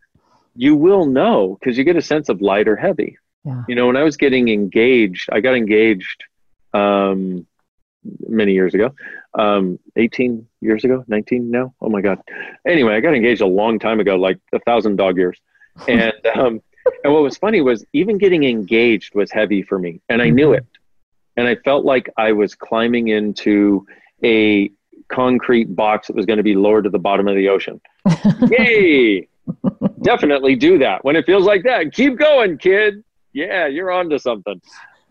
you will know because you get a sense of light or heavy. Yeah. You know, when I was getting engaged, I got engaged um, many years ago, um, 18 years ago, 19 now. Oh my God. Anyway, I got engaged a long time ago, like a thousand dog years. <laughs> And um, and what was funny was even getting engaged was heavy for me, and I knew mm-hmm. it. And I felt like I was climbing into a concrete box that was going to be lowered to the bottom of the ocean. <laughs> Yay! Definitely do that when it feels like that. Keep going, kid. Yeah, you're on to something.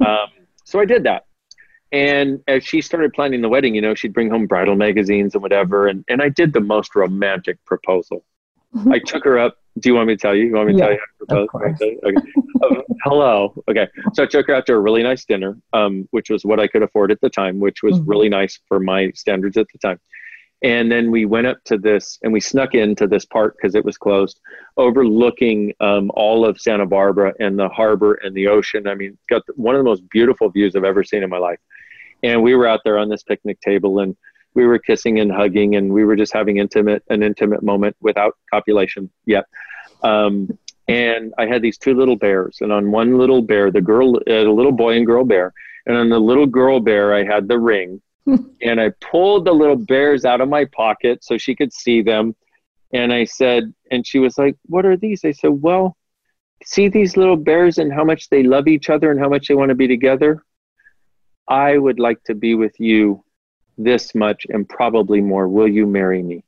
Um, so I did that. And as she started planning the wedding, you know, she'd bring home bridal magazines and whatever. And, and I did the most romantic proposal. I took her up do you want me to tell you? You want me to yeah, tell you how to propose? Okay. um, hello. Okay. So I took her out to a really nice dinner, um, which was what I could afford at the time, which was mm-hmm. really nice for my standards at the time. And then we went up to this and we snuck into this park because it was closed, overlooking um, all of Santa Barbara and the harbor and the ocean. I mean, got one of the most beautiful views I've ever seen in my life. And we were out there on this picnic table and we were kissing and hugging and we were just having intimate an intimate moment without copulation yet um, and i had these two little bears and on one little bear the girl uh, a little boy and girl bear and on the little girl bear i had the ring <laughs> and i pulled the little bears out of my pocket so she could see them and i said and she was like what are these i said well see these little bears and how much they love each other and how much they want to be together i would like to be with you this much and probably more. Will you marry me?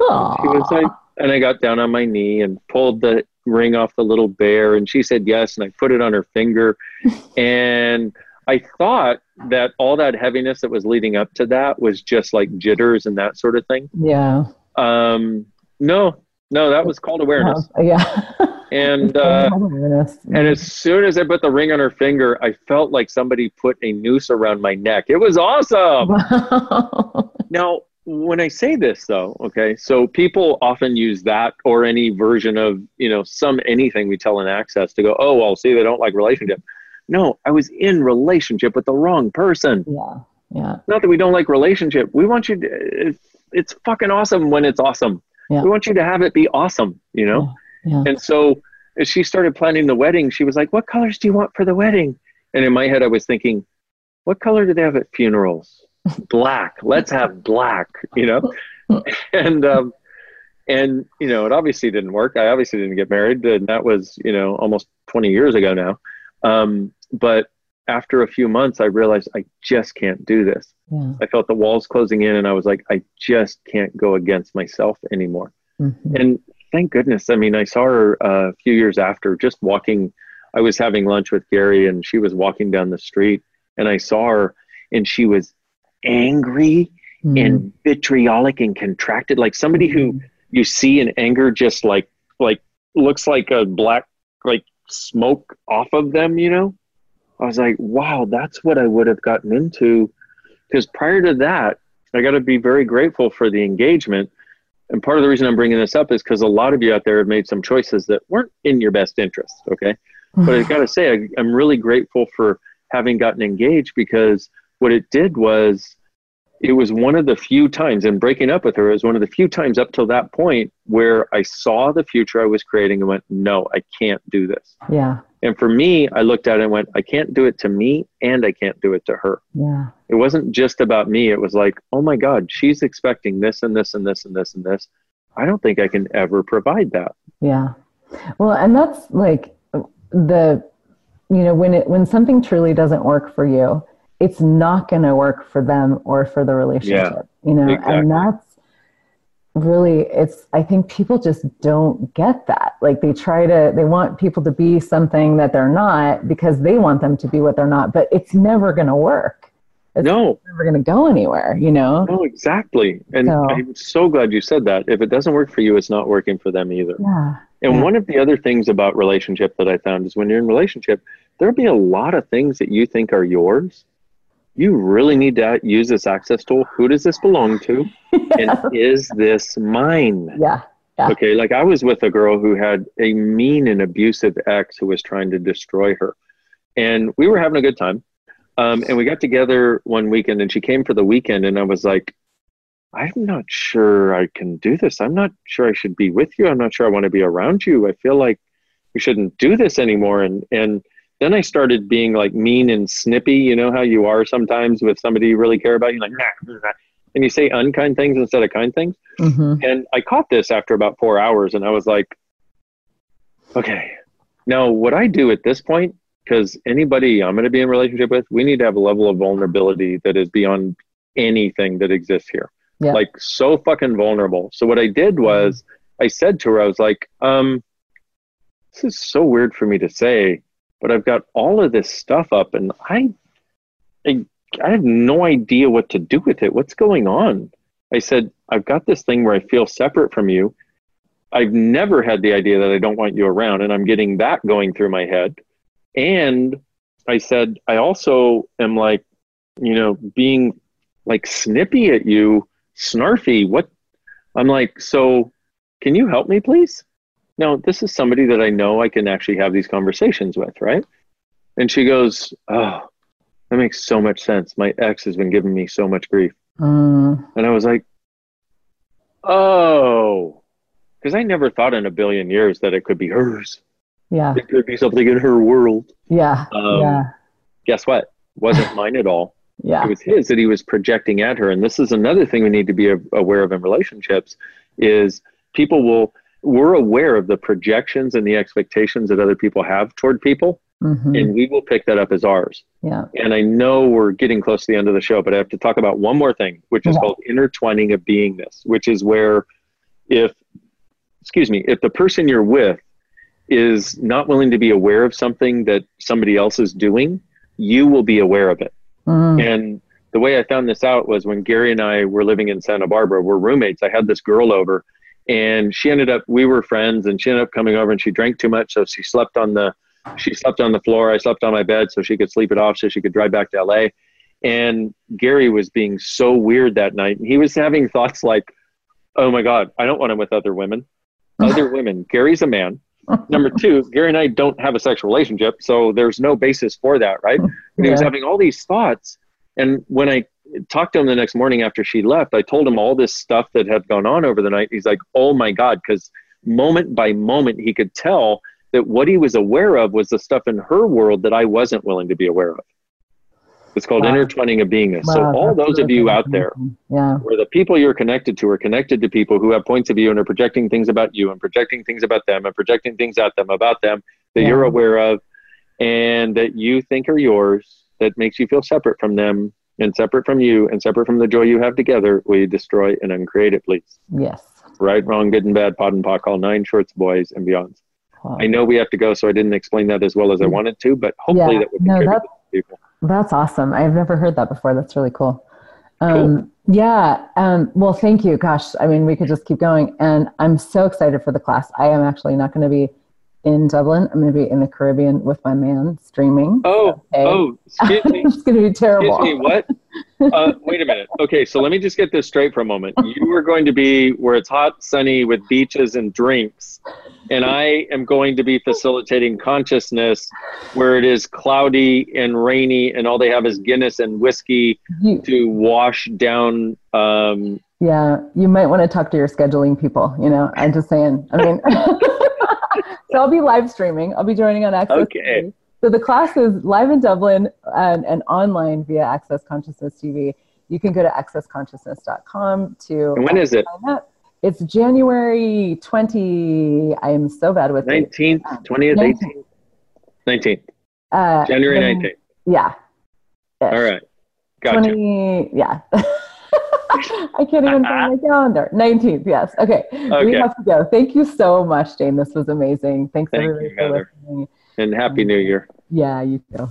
Aww. She was like, and I got down on my knee and pulled the ring off the little bear, and she said yes, and I put it on her finger, <laughs> and I thought that all that heaviness that was leading up to that was just like jitters and that sort of thing. Yeah. Um, no, no, that was called awareness. Yeah. <laughs> And uh, and as soon as I put the ring on her finger, I felt like somebody put a noose around my neck. It was awesome. Wow. <laughs> Now, when I say this though, okay, so people often use that or any version of, you know, some anything we tell in access to go, oh, well, see, they don't like relationship. No, I was in relationship with the wrong person. yeah. Yeah. Not that we don't like relationship. We want you to, it's, it's fucking awesome when it's awesome. Yeah. We want you to have it be awesome, you know? Yeah. And so as she started planning the wedding, she was like, What colors do you want for the wedding? And in my head, I was thinking, What color do they have at funerals? <laughs> black. Let's have black, you know? <laughs> and, um, and, you know, it obviously didn't work. I obviously didn't get married. And that was, you know, almost 20 years ago now. Um, but after a few months, I realized I just can't do this. Yeah. I felt the walls closing in and I was like, I just can't go against myself anymore. Mhm. And thank goodness. I mean, I saw her uh, a few years after just walking. I was having lunch with Gary and she was walking down the street and I saw her and she was angry Mhm. and vitriolic and contracted, like somebody who you see in anger just like, like looks like a black, like smoke off of them, you know? I was like, wow, that's what I would have gotten into. Because prior to that, I got to be very grateful for the engagement. And part of the reason I'm bringing this up is because a lot of you out there have made some choices that weren't in your best interest. Okay. <sighs> But I got to say, I, I'm really grateful for having gotten engaged because what it did was it was one of the few times, and breaking up with her was one of the few times up till that point where I saw the future I was creating and went, no, I can't do this. Yeah. And for me, I looked at it and went, I can't do it to me and I can't do it to her. Yeah. It wasn't just about me. It was like, oh my God, she's expecting this and this and this and this and this. I don't think I can ever provide that. Yeah. Well, and that's like the, you know, when it, when something truly doesn't work for you, it's not going to work for them or for the relationship, you know, exactly. and that's really, it's, I think people just don't get that. Like they try to, they want people to be something that they're not because they want them to be what they're not, but it's never going to work. It's No, never going to go anywhere, you know? no, exactly. And So- I'm so glad you said that. If it doesn't work for you, it's not working for them either. Yeah. And Yeah. one of the other things about relationship that I found is when you're in relationship, there'll be a lot of things that you think are yours. You really need to use this access tool. Who does this belong to? <laughs> And is this mine? Yeah. Yeah. Okay, like I was with a girl who had a mean and abusive ex who was trying to destroy her. And we were having a good time. Um, and we got together one weekend and she came for the weekend and I was like, I'm not sure I can do this. I'm not sure I should be with you. I'm not sure I want to be around you. I feel like we shouldn't do this anymore. And and then I started being like mean and snippy, you know how you are sometimes with somebody you really care about. You're like, nah, nah, and you say unkind things instead of kind things. hmm And I caught this after about four hours, and I was like, okay, now what I do at this point, because anybody I'm going to be in a relationship with, we need to have a level of vulnerability that is beyond anything that exists here. Yeah. Like so fucking vulnerable. So what I did was I said to her, I was like, um, this is so weird for me to say, but I've got all of this stuff up and I, I, I have no idea what to do with it. What's going on? I said, I've got this thing where I feel separate from you. I've never had the idea that I don't want you around, and I'm getting that going through my head. And I said, I also am like, you know, being like snippy at you, snarfy. What? I'm like, so can you help me, please? Now, this is somebody that I know I can actually have these conversations with, right? And she goes, Oh, that makes so much sense. My ex has been giving me so much grief. Mm, And I was like, oh, because I never thought in a billion years that it could be hers. yeah. It could be something in her world. Yeah. Um, yeah. Guess what? Wasn't <laughs> mine at all. Yeah. It was his that he was projecting at her. And this is another thing we need to be aware of in relationships is people will, we're aware of the projections and the expectations that other people have toward people, Mhm. and we will pick that up as ours. Yeah. And I know we're getting close to the end of the show, but I have to talk about one more thing, which is Okay. called intertwining of beingness, which is where if, excuse me, if the person you're with is not willing to be aware of something that somebody else is doing, you will be aware of it. Mm, And the way I found this out was when Gary and I were living in Santa Barbara, we're roommates. I had this girl over and she ended up we were friends and she ended up coming over and she drank too much so she slept on the she slept on the floor. I slept on my bed so she could sleep it off so she could drive back to la and gary was being so weird that night and he was having thoughts like oh my god i don't want him with other women. <laughs> Other women. Gary's a man. Number two gary and i don't have a sexual relationship so there's no basis for that right? And he was having all these thoughts and when i talked to him the next morning after she left. I told him all this stuff that had gone on over the night. He's like, "Oh my god!" Because moment by moment, he could tell that what he was aware of was the stuff in her world that I wasn't willing to be aware of. It's called Wow. intertwining of beingness. so all those of you out there. Yeah. where the people you're connected to are connected to people who have points of view and are projecting things about you and projecting things about them and projecting things at them about them that Yeah. you're aware of and that you think are yours that makes you feel separate from them and separate from you and separate from the joy you have together will you destroy and uncreate it please Yes. right wrong good and bad POD and POC all nine shorts boys and beyonds Wow. i know we have to go so i didn't explain that as well as i wanted to but hopefully Yeah. that would No, contribute that- to people That's awesome. I've never heard that before. That's really cool. Um, Yeah. Um, well, thank you. Gosh, I mean, we could just keep going. And I'm so excited for the class. I am actually not going to be in Dublin. I'm going to be in the Caribbean with my man streaming. oh Okay. oh excuse me <laughs> it's going to be terrible. Excuse me, what? Uh, wait a minute. Okay, so let me just get this straight for a moment. You are going to be where it's hot, sunny, with beaches and drinks, and I am going to be facilitating consciousness where it is cloudy and rainy, and all they have is Guinness and whiskey to wash down. Um, yeah, you might want to talk to your scheduling people. You know, I'm just saying. I mean, <laughs> so I'll be live streaming. I'll be joining on Access. Okay. TV. So the class is live in Dublin and, and online via Access Consciousness TV. You can go to accessconsciousness.com to and when is it? up. It's January 20. I am so bad with dates. Nineteenth, twentieth, eighteenth, nineteenth, Uh, January nineteenth. Yeah. All right, gotcha. 20, yeah. <laughs> I can't even find my calendar. 19th, yes. Okay. We have to go. Thank you so much, Dain. This was amazing. Thanks Thank everybody you, for Heather. listening. And happy New Year. Yeah, you too.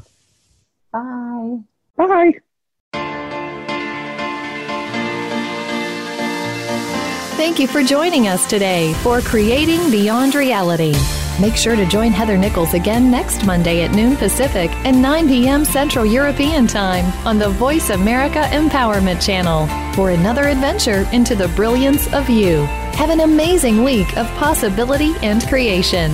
Bye. Bye. Thank you for joining us today for Creating Beyond Reality. Make sure to join Heather Nichols again next Monday at noon Pacific and 9 p.m. Central European Time on the Voice America Empowerment Channel for another adventure into the brilliance of you. Have an amazing week of possibility and creation.